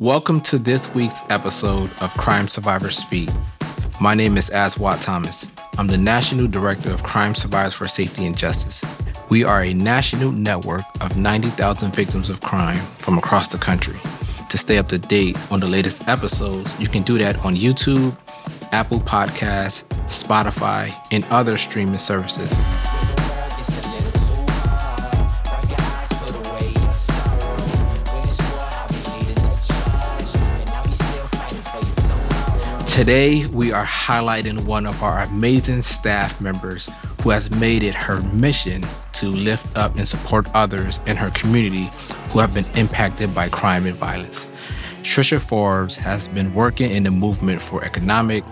Welcome to this week's episode of Crime Survivors Speak. My name is Aswad Thomas. I'm the National Director of Crime Survivors for Safety and Justice. We are a national network of 90,000 victims of crime from across the country. To stay up to date on the latest episodes, you can do that on YouTube, Apple Podcasts, Spotify, and other streaming services. Today, we are highlighting one of our amazing staff members who has made it her mission to lift up and support others in her community who have been impacted by crime and violence. Trisha Forbes has been working in the movement for economic,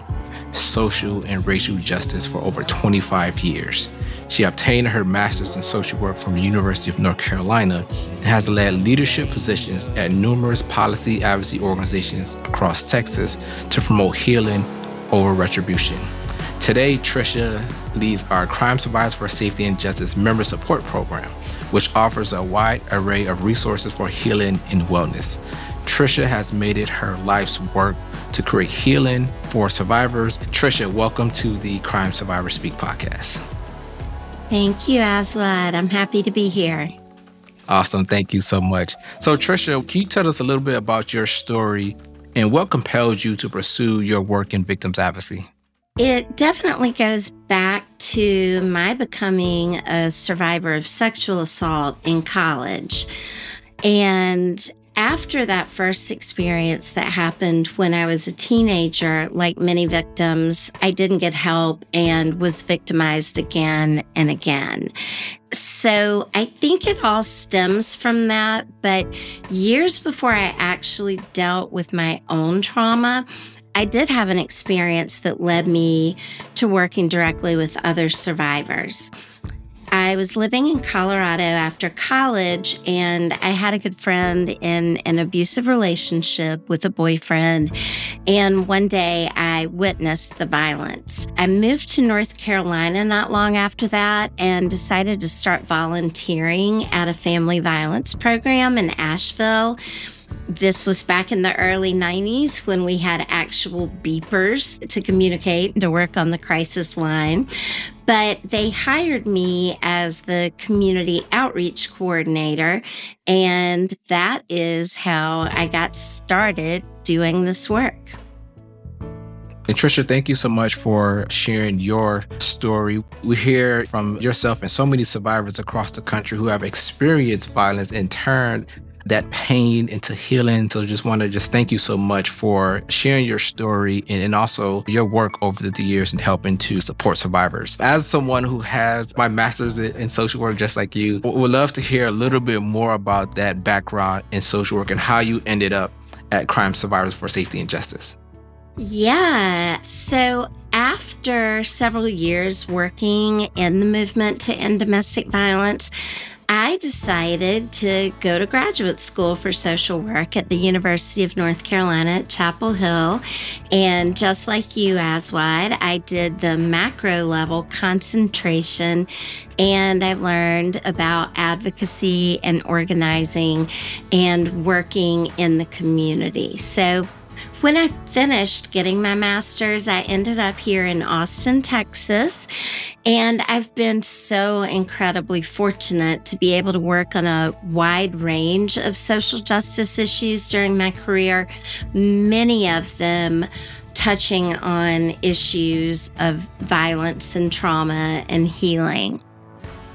social, and racial justice for over 25 years. She obtained her master's in social work from the University of North Carolina and has led leadership positions at numerous policy advocacy organizations across Texas to promote healing over retribution. Today, Trisha leads our Crime Survivors for Safety and Justice member support program, which offers a wide array of resources for healing and wellness. Trisha has made it her life's work to create healing for survivors. Trisha, welcome to the Crime Survivor Speak podcast. Thank you, Aswad. I'm happy to be here. Awesome. Thank you so much. So, Trisha, can you tell us a little bit about your story and what compelled you to pursue your work in victims advocacy? It definitely goes back to my becoming a survivor of sexual assault in college. And after that first experience that happened when I was a teenager, like many victims, I didn't get help and was victimized again and again. So I think it all stems from that. But years before I actually dealt with my own trauma, I did have an experience that led me to working directly with other survivors. I was living in Colorado after college, and I had a good friend in an abusive relationship with a boyfriend. And one day I witnessed the violence. I moved to North Carolina not long after that and decided to start volunteering at a family violence program in Asheville. This was back in the early 90s when we had actual beepers to communicate and to work on the crisis line. But they hired me as the community outreach coordinator. And that is how I got started doing this work. And Trisha, thank you so much for sharing your story. We hear from yourself and so many survivors across the country who have experienced violence and turned that pain into healing. So just want to just thank you so much for sharing your story and, and also your work over the years and helping to support survivors. As someone who has my master's in social work, just like you, would love to hear a little bit more about that background in social work and how you ended up at Crime Survivors for Safety and Justice. Yeah. So after several years working in the movement to end domestic violence, I decided to go to graduate school for social work at the University of North Carolina at Chapel Hill. And just like you, Aswad, I did the macro level concentration and I learned about advocacy and organizing and working in the community. So when I finished getting my master's, I ended up here in Austin, Texas. And I've been so incredibly fortunate to be able to work on a wide range of social justice issues during my career, many of them touching on issues of violence and trauma and healing.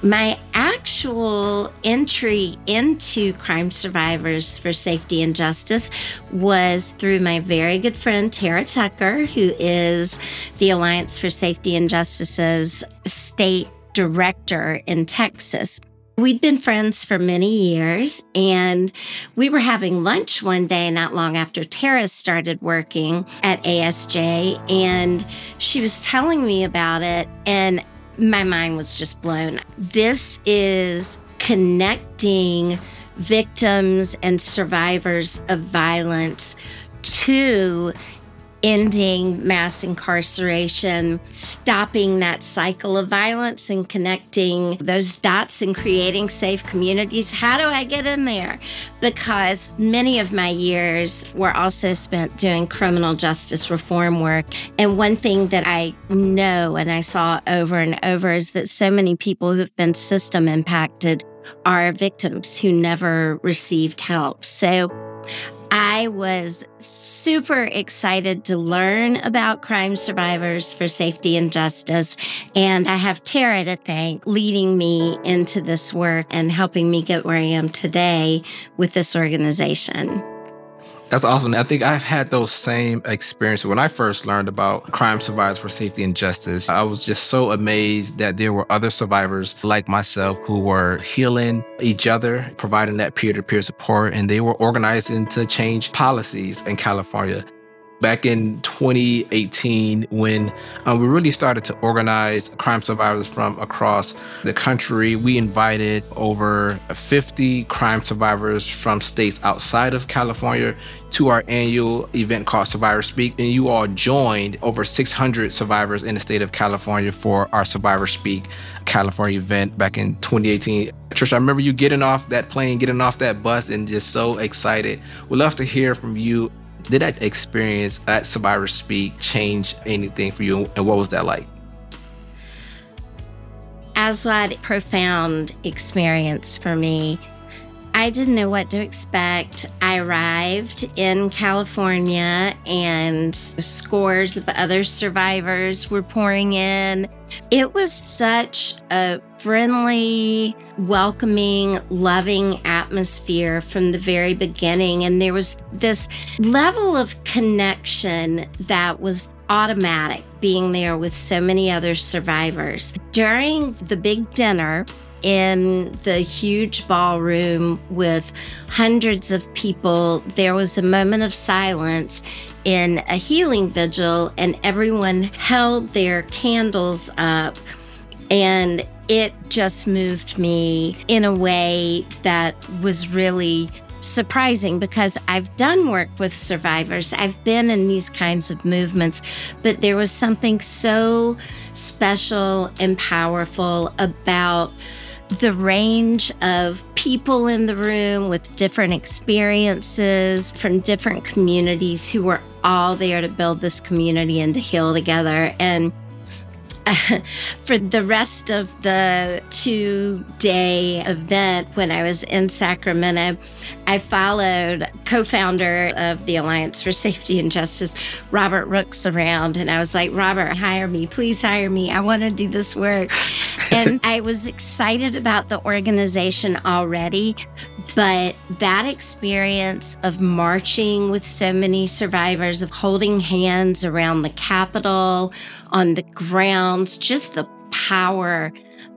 My actual entry into Crime Survivors for Safety and Justice was through my very good friend Tara Tucker, who is the Alliance for Safety and Justice's state director in Texas. We'd been friends for many years, and we were having lunch one day not long after Tara started working at ASJ, and she was telling me about it. And my mind was just blown. This is connecting victims and survivors of violence to ending mass incarceration, stopping that cycle of violence and connecting those dots and creating safe communities. How do I get in there? Because many of my years were also spent doing criminal justice reform work. And one thing that I know and I saw over and over is that so many people who've been system impacted are victims who never received help. So I was super excited to learn about crime survivors for safety and justice. And I have Tara to thank leading me into this work and helping me get where I am today with this organization. That's awesome. I think I've had those same experiences. When I first learned about Crime Survivors for Safety and Justice, I was just so amazed that there were other survivors like myself who were healing each other, providing that peer to peer support, and they were organizing to change policies in California back in 2018 when uh, we really started to organize crime survivors from across the country. We invited over 50 crime survivors from states outside of California to our annual event called Survivor Speak. And you all joined over 600 survivors in the state of California for our Survivor Speak California event back in 2018. Trisha, I remember you getting off that plane, getting off that bus, and just so excited. We'd love to hear from you did that experience at Survivor Speak change anything for you, and what was that like? Aswad, a profound experience for me. I didn't know what to expect. I arrived in California and scores of other survivors were pouring in. It was such a friendly, welcoming, loving atmosphere from the very beginning. And there was this level of connection that was automatic being there with so many other survivors. During the big dinner, in the huge ballroom with hundreds of people, there was a moment of silence in a healing vigil, and everyone held their candles up. And it just moved me in a way that was really surprising because I've done work with survivors. I've been in these kinds of movements, but there was something so special and powerful about the range of people in the room with different experiences from different communities who were all there to build this community and to heal together. And for the rest of the two day event when I was in Sacramento, I followed co founder of the Alliance for Safety and Justice, Robert Rooks, around. And I was like, Robert, hire me. Please hire me. I want to do this work. and I was excited about the organization already. But that experience of marching with so many survivors, of holding hands around the Capitol, on the just the power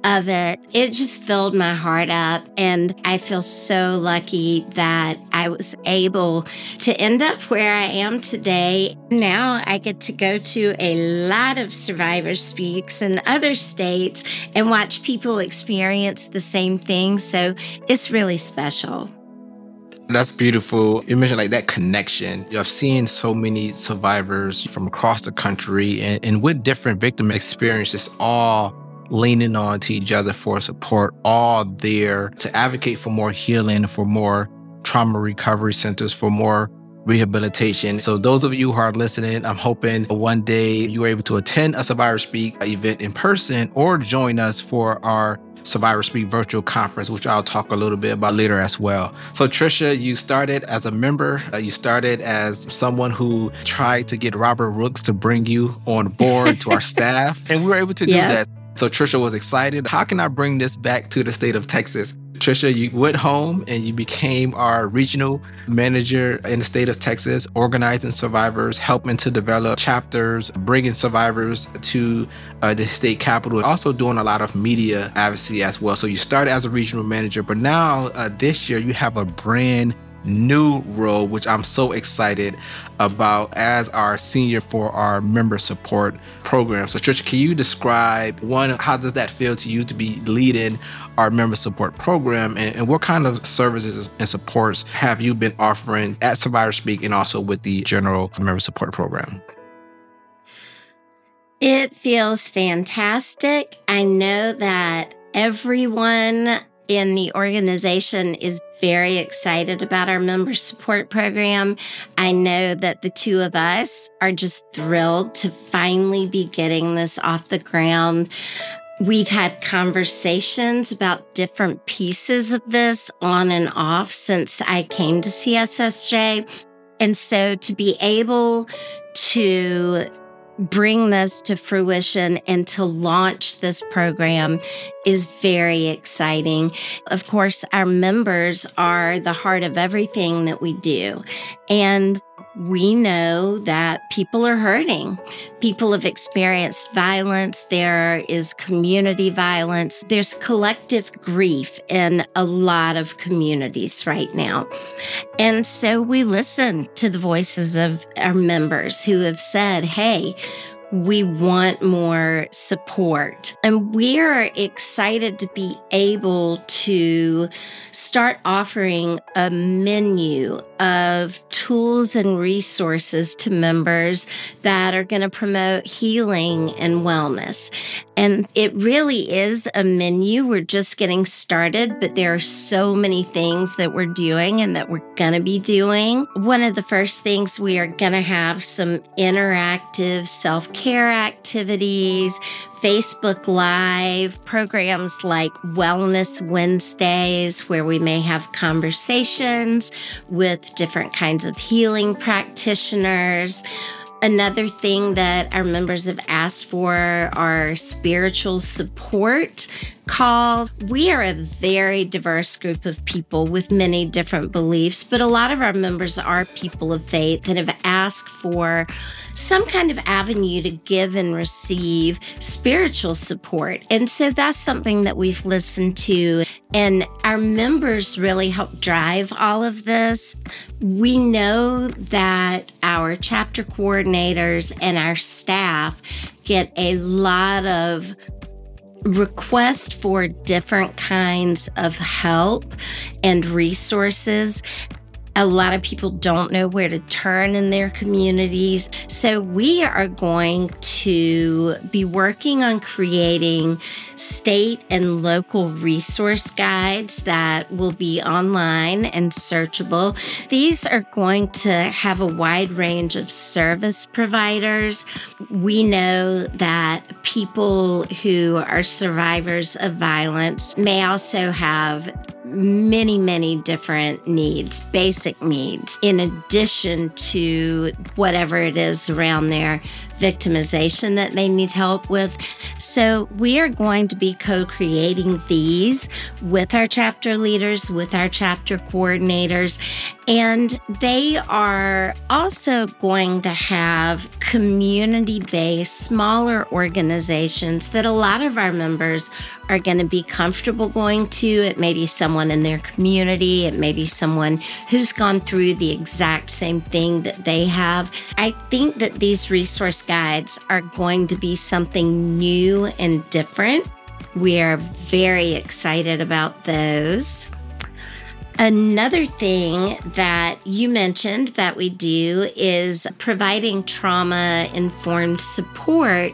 of it, it just filled my heart up. And I feel so lucky that I was able to end up where I am today. Now I get to go to a lot of Survivor Speaks in other states and watch people experience the same thing. So it's really special. That's beautiful. You mentioned like that connection. I've seen so many survivors from across the country and, and with different victim experiences, all leaning on to each other for support, all there to advocate for more healing, for more trauma recovery centers, for more rehabilitation. So, those of you who are listening, I'm hoping one day you're able to attend a Survivor Speak event in person or join us for our Survivor Speak virtual conference, which I'll talk a little bit about later as well. So, Trisha, you started as a member, uh, you started as someone who tried to get Robert Rooks to bring you on board to our staff, and we were able to do that. So Trisha was excited. How can I bring this back to the state of Texas? Trisha, you went home and you became our regional manager in the state of Texas, organizing survivors, helping to develop chapters, bringing survivors to uh, the state capital, also doing a lot of media advocacy as well. So you started as a regional manager, but now uh, this year you have a brand new role, which I'm so excited about as our senior for our member support program. So, Trisha, can you describe one, how does that feel to you to be leading our member support program and, and what kind of services and supports have you been offering at Survivor Speak and also with the general member support program? It feels fantastic. I know that everyone in the organization is very excited about our member support program. I know that the two of us are just thrilled to finally be getting this off the ground. We've had conversations about different pieces of this on and off since I came to CSSJ. And so to be able to bring this to fruition and to launch this program is very exciting. Of course, our members are the heart of everything that we do. And we know that people are hurting. People have experienced violence. There is community violence. There's collective grief in a lot of communities right now. And so we listen to the voices of our members who have said, hey, we want more support. And we're excited to be able to start offering a menu of tools and resources to members that are going to promote healing and wellness. And it really is a menu. We're just getting started, but there are so many things that we're doing and that we're going to be doing. One of the first things we are going to have some interactive self care activities, Facebook Live, programs like Wellness Wednesdays, where we may have conversations with different kinds of healing practitioners. Another thing that our members have asked for are spiritual support calls. We are a very diverse group of people with many different beliefs, but a lot of our members are people of faith and have asked for some kind of avenue to give and receive spiritual support. And so that's something that we've listened to. And our members really help drive all of this. We know that our chapter coordinators and our staff get a lot of request for different kinds of help and resources a lot of people don't know where to turn in their communities. So we are going to be working on creating state and local resource guides that will be online and searchable. These are going to have a wide range of service providers. We know that people who are survivors of violence may also have many, many different needs, basic needs, in addition to whatever it is around their victimization that they need help with. So, we are going to be co creating these with our chapter leaders, with our chapter coordinators, and they are also going to have community based, smaller organizations that a lot of our members are going to be comfortable going to. It may be someone in their community, it may be someone who's gone through the exact same thing that they have. I think that these resource guides are going to be something new and different. We are very excited about those. Another thing that you mentioned that we do is providing trauma informed support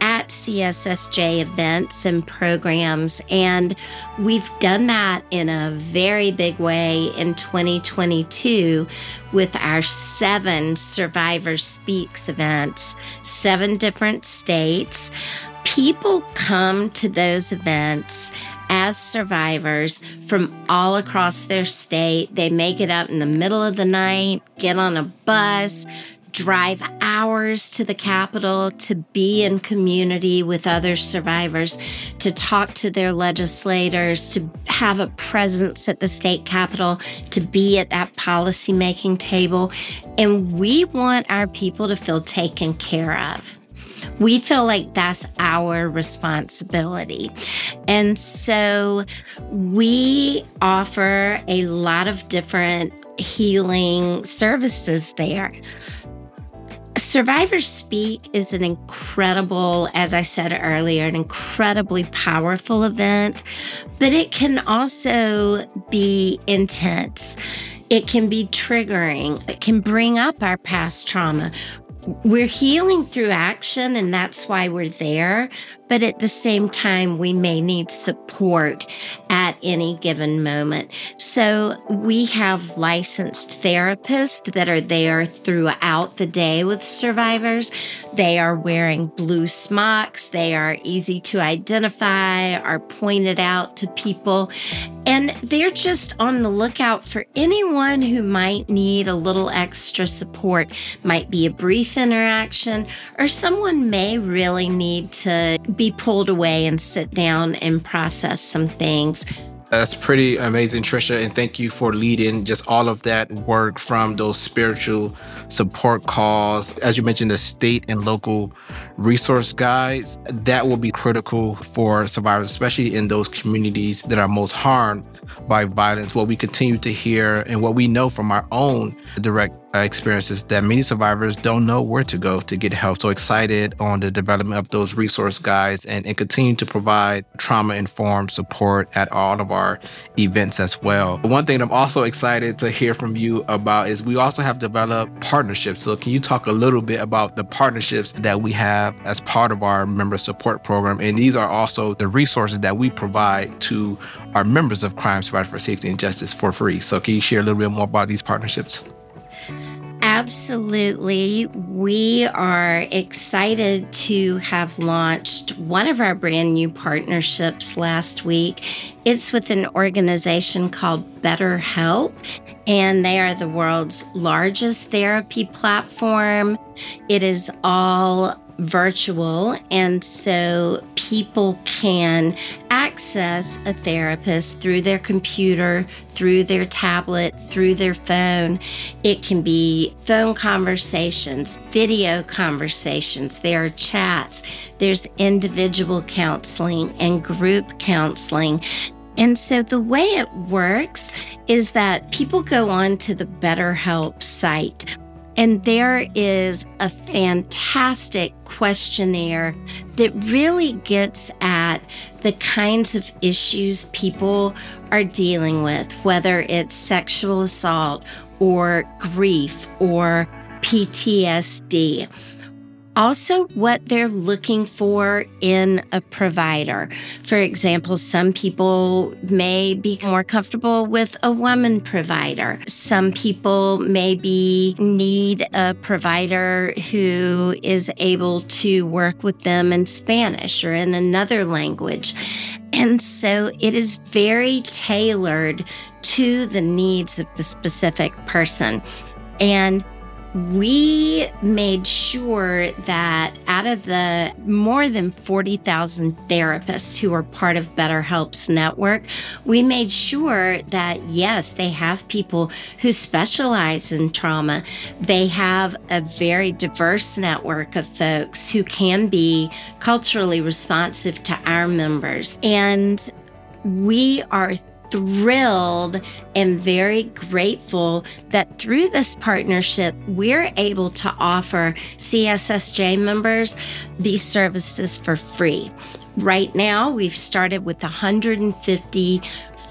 at CSSJ events and programs. And we've done that in a very big way in 2022 with our seven Survivor Speaks events, seven different states. People come to those events as survivors from all across their state. They make it up in the middle of the night, get on a bus, drive hours to the Capitol to be in community with other survivors, to talk to their legislators, to have a presence at the state capitol, to be at that policymaking table. And we want our people to feel taken care of. We feel like that's our responsibility. And so we offer a lot of different healing services there. Survivors Speak is an incredible, as I said earlier, an incredibly powerful event, but it can also be intense. It can be triggering. It can bring up our past trauma. we're healing through action, and that's why we're there. But at the same time, we may need support at any given moment. So we have licensed therapists that are there throughout the day with survivors. They are wearing blue smocks, they are easy to identify, are pointed out to people, and they're just on the lookout for anyone who might need a little extra support. Might be a brief interaction, or someone may really need to be pulled away and sit down and process some things. That's pretty amazing, Trisha. And thank you for leading just all of that work from those spiritual support calls. As you mentioned, the state and local resource guides, that will be critical for survivors, especially in those communities that are most harmed by violence. What we continue to hear and what we know from our own direct Uh, experiences that many survivors don't know where to go to get help. So excited on the development of those resource guides and, and continue to provide trauma informed support at all of our events as well. One thing I'm also excited to hear from you about is we also have developed partnerships. So can you talk a little bit about the partnerships that we have as part of our member support program? And these are also the resources that we provide to our members of Crime Survivors for Safety and Justice for free. So can you share a little bit more about these partnerships? Absolutely. We are excited to have launched one of our brand new partnerships last week. It's with an organization called BetterHelp, and they are the world's largest therapy platform. It is all virtual. And so people can access a therapist through their computer, through their tablet, through their phone. It can be phone conversations, video conversations, there are chats, there's individual counseling and group counseling. And so the way it works is that people go on to the BetterHelp site and there is a fantastic questionnaire that really gets at the kinds of issues people are dealing with, whether it's sexual assault or grief or PTSD also what they're looking for in a provider. For example, some people may be more comfortable with a woman provider. Some people maybe need a provider who is able to work with them in Spanish or in another language. And so it is very tailored to the needs of the specific person. And we made sure that out of the more than 40,000 therapists who are part of BetterHelp's network, we made sure that yes, they have people who specialize in trauma. They have a very diverse network of folks who can be culturally responsive to our members. And we are thrilled and very grateful that through this partnership, we're able to offer CSSJ members these services for free. Right now, we've started with 150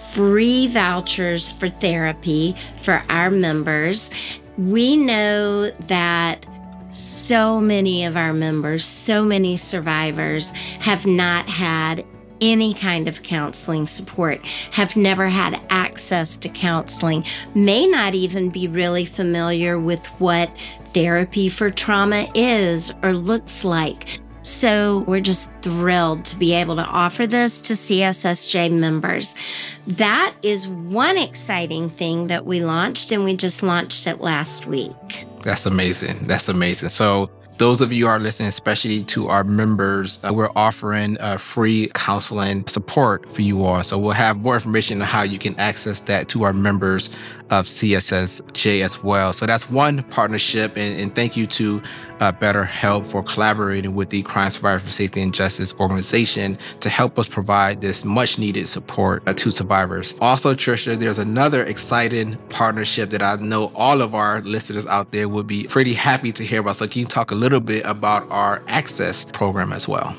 free vouchers for therapy for our members. We know that so many of our members, so many survivors have not had any kind of counseling support, have never had access to counseling, may not even be really familiar with what therapy for trauma is or looks like. So we're just thrilled to be able to offer this to CSSJ members. That is one exciting thing that we launched, and we just launched it last week. That's amazing. That's amazing. So those of you are listening, especially to our members, uh, we're offering uh, free counseling support for you all. So we'll have more information on how you can access that to our members of CSSJ as well. So that's one partnership. And, and thank you to uh, BetterHelp for collaborating with the Crime Survivors for Safety and Justice organization to help us provide this much needed support uh, to survivors. Also, Trisha, there's another exciting partnership that I know all of our listeners out there would be pretty happy to hear about. So, can you talk a little bit about our Access program as well?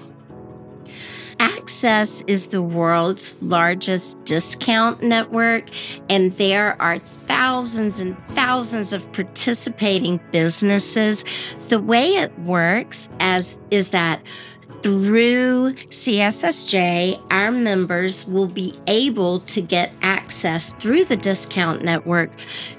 Access is the world's largest discount network, and there are thousands and thousands of participating businesses. The way it works as is that through CSSJ, our members will be able to get access through the discount network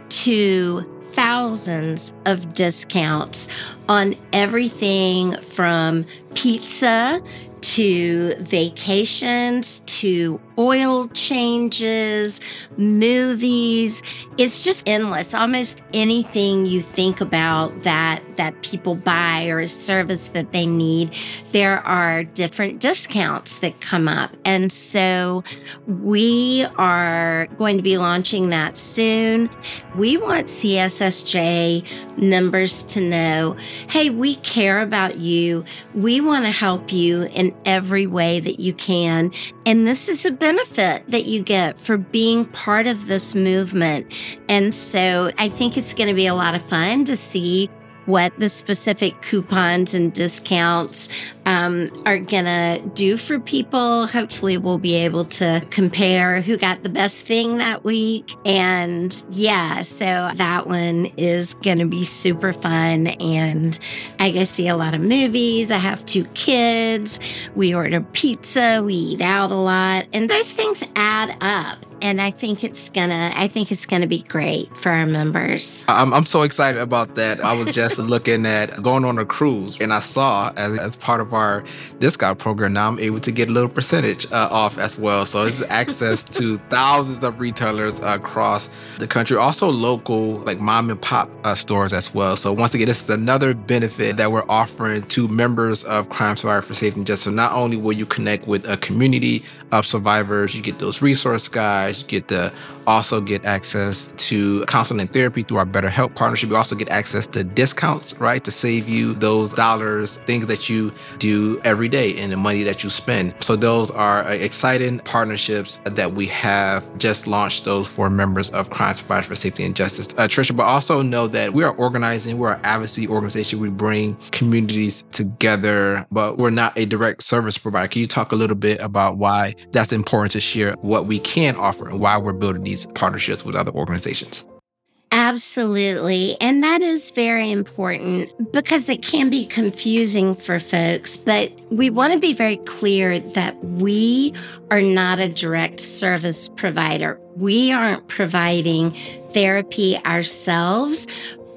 to thousands of discounts on everything from pizza to vacations to oil changes, movies. It's just endless. Almost anything you think about that that people buy or a service that they need, there are different discounts that come up. And so we are going to be launching that soon. We want CSSJ members to know, hey, we care about you. We want to help you in every way that you can. And this is a benefit that you get for being part of this movement. And so I think it's going to be a lot of fun to see what the specific coupons and discounts um, are to do for people. Hopefully, we'll be able to compare who got the best thing that week. And yeah, so that one is to be super fun. And I go see a lot of movies. I have two kids. We order pizza. We eat out a lot. And those things add up and I think it's gonna I think it's gonna be great for our members. I'm, I'm so excited about that. I was just looking at going on a cruise, and I saw as, as part of of our discount program, now I'm able to get a little percentage uh, off as well. So it's access to thousands of retailers across the country, also local like mom and pop uh, stores as well. So once again, this is another benefit that we're offering to members of Crime Survivor for Safety and Justice. So not only will you connect with a community of survivors, you get those resource guides, you get to also get access to counseling and therapy through our BetterHelp partnership. You also get access to discounts, right, to save you those dollars, things that you do every day and the money that you spend. So those are exciting partnerships that we have just launched those for members of Crime Survivors for Safety and Justice. Uh, Trisha, but also know that we are organizing, we're an advocacy organization. We bring communities together, but we're not a direct service provider. Can you talk a little bit about why that's important to share what we can offer and why we're building these partnerships with other organizations? Absolutely. And that is very important because it can be confusing for folks. But we want to be very clear that we are not a direct service provider. We aren't providing therapy ourselves,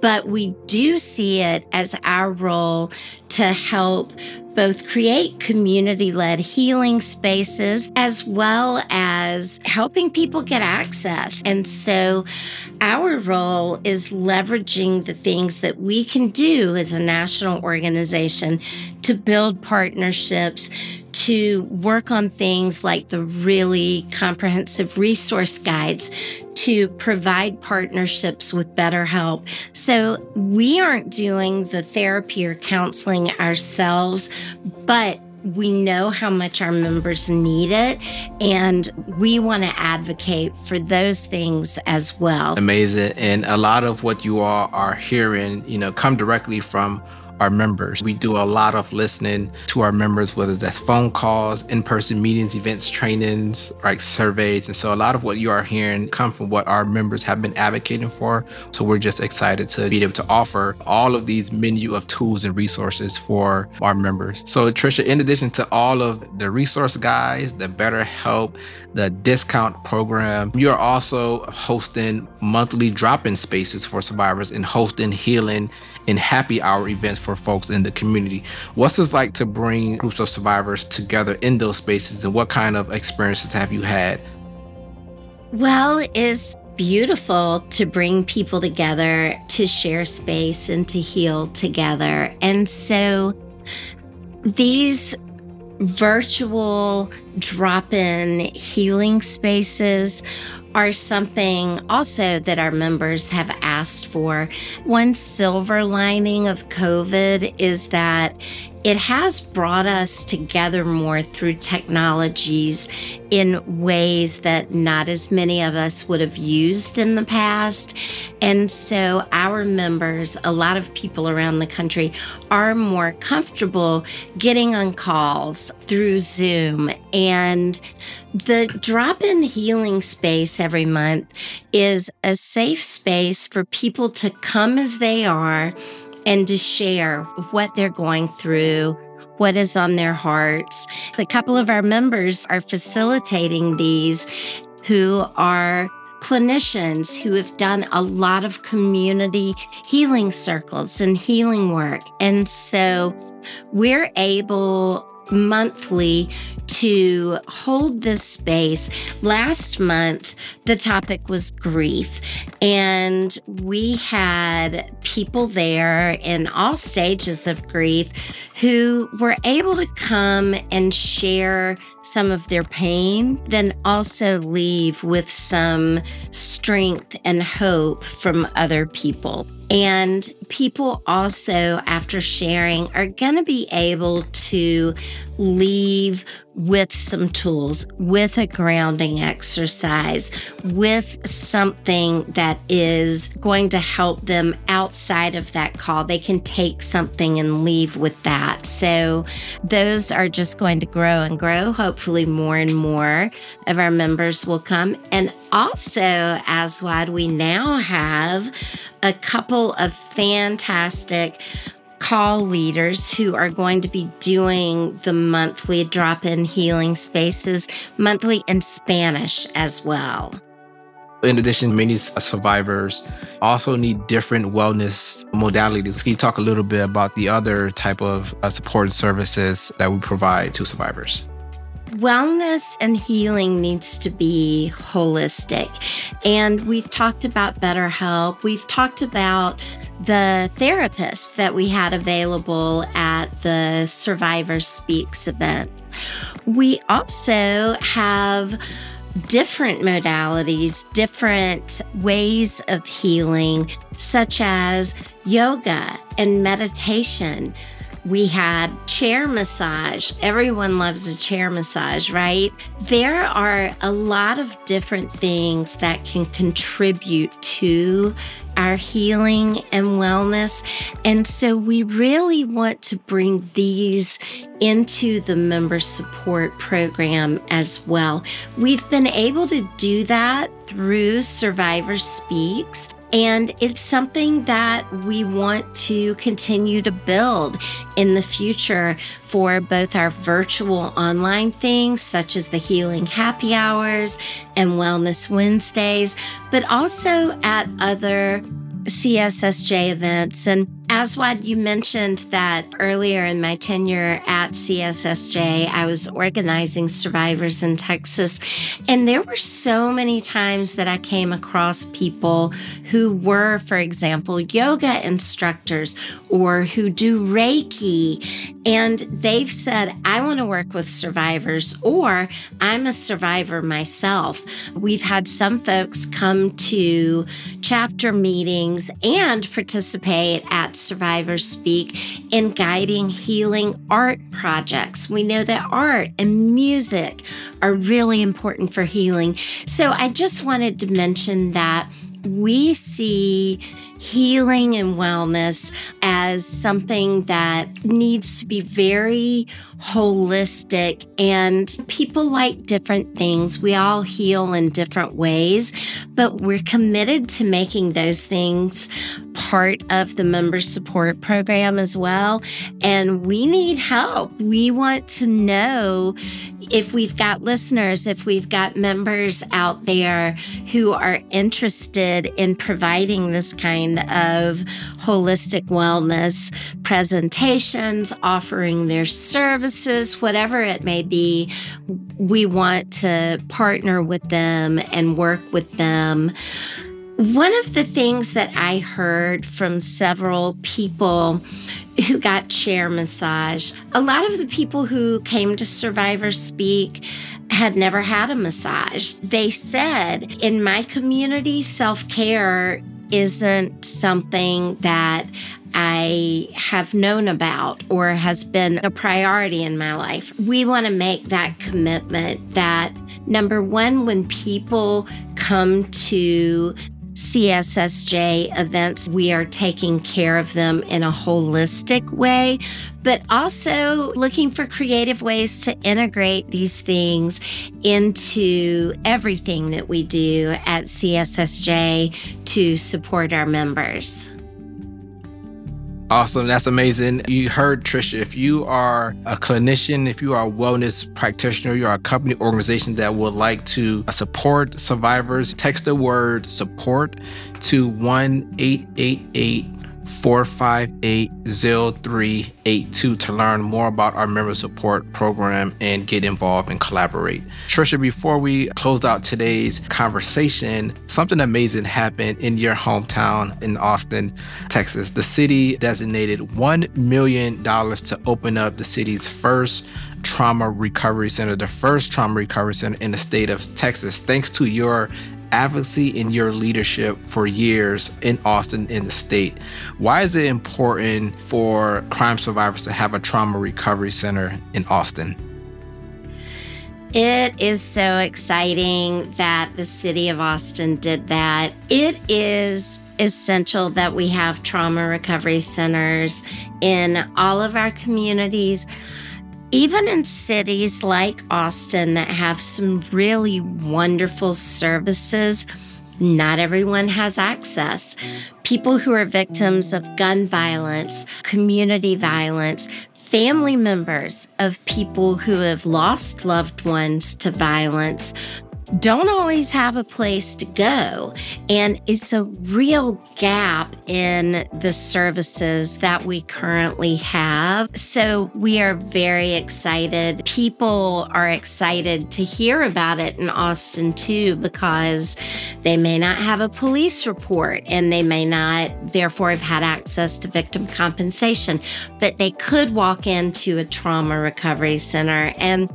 but we do see it as our role to help both create community led healing spaces as well as helping people get access. And so our role is leveraging the things that we can do as a national organization to build partnerships to work on things like the really comprehensive resource guides to provide partnerships with BetterHelp. So we aren't doing the therapy or counseling ourselves, but we know how much our members need it and we want to advocate for those things as well amazing and a lot of what you all are hearing you know come directly from our members. We do a lot of listening to our members, whether that's phone calls, in person meetings, events, trainings, like surveys. And so a lot of what you are hearing come from what our members have been advocating for. So we're just excited to be able to offer all of these menu of tools and resources for our members. So, Trisha, in addition to all of the resource guides, the BetterHelp, the discount program, you're also hosting monthly drop in spaces for survivors and hosting healing and happy hour events for folks in the community. What's this like to bring groups of survivors together in those spaces, and what kind of experiences have you had? Well, it's beautiful to bring people together to share space and to heal together. And so these virtual drop in healing spaces are something also that our members have asked for. One silver lining of COVID is that it has brought us together more through technologies in ways that not as many of us would have used in the past. And so our members, a lot of people around the country, are more comfortable getting on calls through Zoom. And the drop in healing space every month is a safe space for people to come as they are and to share what they're going through, what is on their hearts. A couple of our members are facilitating these who are clinicians who have done a lot of community healing circles and healing work. And so we're able monthly to hold this space. Last month, the topic was grief, and we had people there in all stages of grief who were able to come and share some of their pain, then also leave with some strength and hope from other people. And people also, after sharing, are going to be able to leave with some tools, with a grounding exercise, with something that is going to help them outside of that call. They can take something and leave with that. So those are just going to grow and grow. Hopefully, more and more of our members will come. And also, as Aswad, we now have a couple of fantastic call leaders who are going to be doing the monthly drop in healing spaces, monthly in Spanish as well. In addition, many survivors also need different wellness modalities. Can you talk a little bit about the other type of uh, support services that we provide to survivors? Wellness and healing needs to be holistic. And we've talked about BetterHelp. We've talked about the therapist that we had available at the Survivor Speaks event. We also have different modalities, different ways of healing, such as yoga and meditation. We had chair massage. Everyone loves a chair massage, right? There are a lot of different things that can contribute to our healing and wellness. And so we really want to bring these into the member support program as well. We've been able to do that through Survivor Speaks. And it's something that we want to continue to build in the future for both our virtual online things, such as the Healing Happy Hours and Wellness Wednesdays, but also at other CSSJ events. And Aswad, you mentioned that earlier in my tenure at CSSJ, I was organizing survivors in Texas. And there were so many times that I came across people who were, for example, yoga instructors or who do Reiki. And they've said, I want to work with survivors, or I'm a survivor myself. We've had some folks come to chapter meetings and participate at survivors speak in guiding healing art projects. We know that art and music are really important for healing. So I just wanted to mention that we see healing and wellness as something that needs to be very holistic and people like different things. We all heal in different ways, but we're committed to making those things part of the member support program as well. And we need help. We want to know if we've got listeners, if we've got members out there who are interested in providing this kind of holistic wellness presentations, offering their services, whatever it may be, we want to partner with them and work with them. One of the things that I heard from several people who got chair massage, a lot of the people who came to Survivor Speak had never had a massage. They said, in my community, self care isn't something that I have known about or has been a priority in my life. We want to make that commitment that number one, when people come to CSSJ events, we are taking care of them in a holistic way, but also looking for creative ways to integrate these things into everything that we do at CSSJ to support our members. Awesome. That's amazing. You heard Trisha. If you are a clinician, if you are a wellness practitioner, you are a company organization that would like to support survivors, text the word support to 1 888 458 0382 to learn more about our member support program and get involved and collaborate. Trisha, before we close out today's conversation, something amazing happened in your hometown in Austin, Texas. The city designated $1 million to open up the city's first trauma recovery center, the first trauma recovery center in the state of Texas, thanks to your advocacy in your leadership for years in Austin in the state. Why is it important for crime survivors to have a trauma recovery center in Austin? It is so exciting that the city of Austin did that. It is essential that we have trauma recovery centers in all of our communities even in cities like Austin that have some really wonderful services, not everyone has access. People who are victims of gun violence, community violence, family members of people who have lost loved ones to violence don't always have a place to go. And it's a real gap in the services that we currently have. So we are very excited. People are excited to hear about it in Austin too, because they may not have a police report and they may not, therefore, have had access to victim compensation, but they could walk into a trauma recovery center and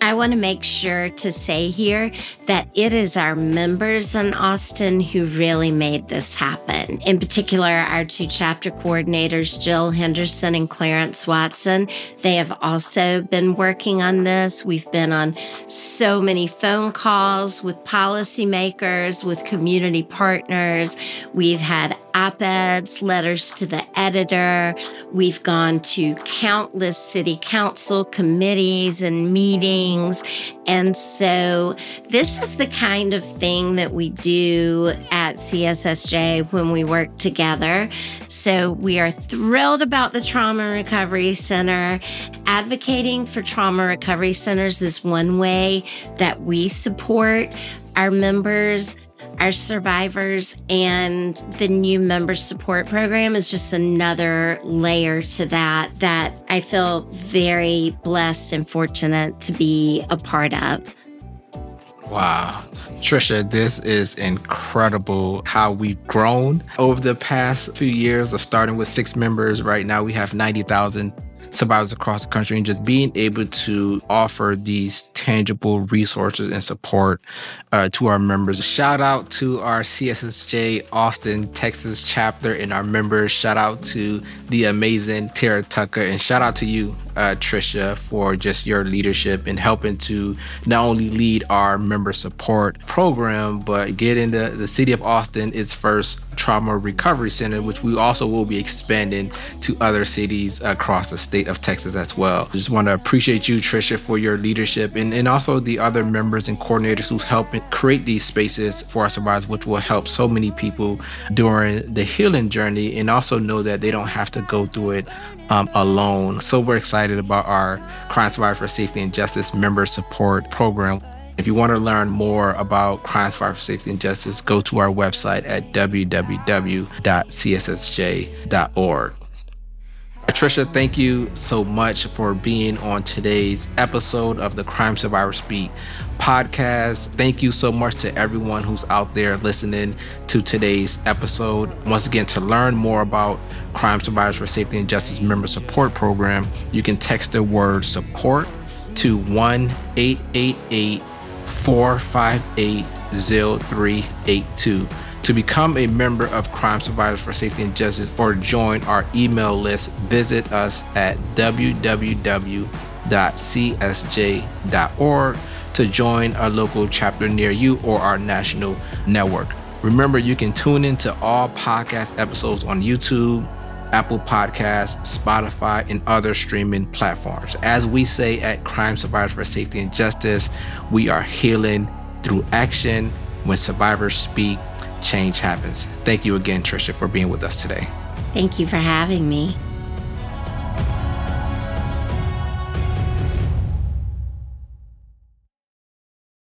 I want to make sure to say here that it is our members in Austin who really made this happen. In particular, our two chapter coordinators, Jill Henderson and Clarence Watson. They have also been working on this. We've been on so many phone calls with policymakers, with community partners. We've had op eds, letters to the editor. We've gone to countless city council committees and meetings. And so, this is the kind of thing that we do at CSSJ when we work together. So, we are thrilled about the Trauma Recovery Center. Advocating for trauma recovery centers is one way that we support our members our survivors and the new member support program is just another layer to that that I feel very blessed and fortunate to be a part of. Wow. Trisha, this is incredible how we've grown over the past few years of starting with six members. Right now, we have 90,000 survivors across the country and just being able to offer these tangible resources and support uh, to our members. Shout out to our CSSJ Austin, Texas chapter and our members. Shout out to the amazing Tara Tucker and shout out to you, uh, Trisha, for just your leadership and helping to not only lead our member support program, but get into the city of Austin its first trauma recovery center, which we also will be expanding to other cities across the state of Texas as well. Just want to appreciate you, Trisha, for your leadership and, and also the other members and coordinators who's helping create these spaces for our survivors, which will help so many people during the healing journey and also know that they don't have to go through it um, alone. So we're excited about our Crime Survivor for Safety and Justice member support program. If you want to learn more about Crime Survivor Safety and Justice, go to our website at www.cssj.org. Trisha, thank you so much for being on today's episode of the Crime Survivor Speak podcast. Thank you so much to everyone who's out there listening to today's episode. Once again, to learn more about Crime Survivors for Safety and Justice Member Support Program, you can text the word support to 1 888 458 0382 to become a member of Crime Survivors for Safety and Justice or join our email list, visit us at www.csj.org to join our local chapter near you or our national network. Remember, you can tune into all podcast episodes on YouTube, Apple Podcasts, Spotify, and other streaming platforms. As we say at Crime Survivors for Safety and Justice, we are healing through action. When survivors speak, change happens. Thank you again, Trisha, for being with us today. Thank you for having me.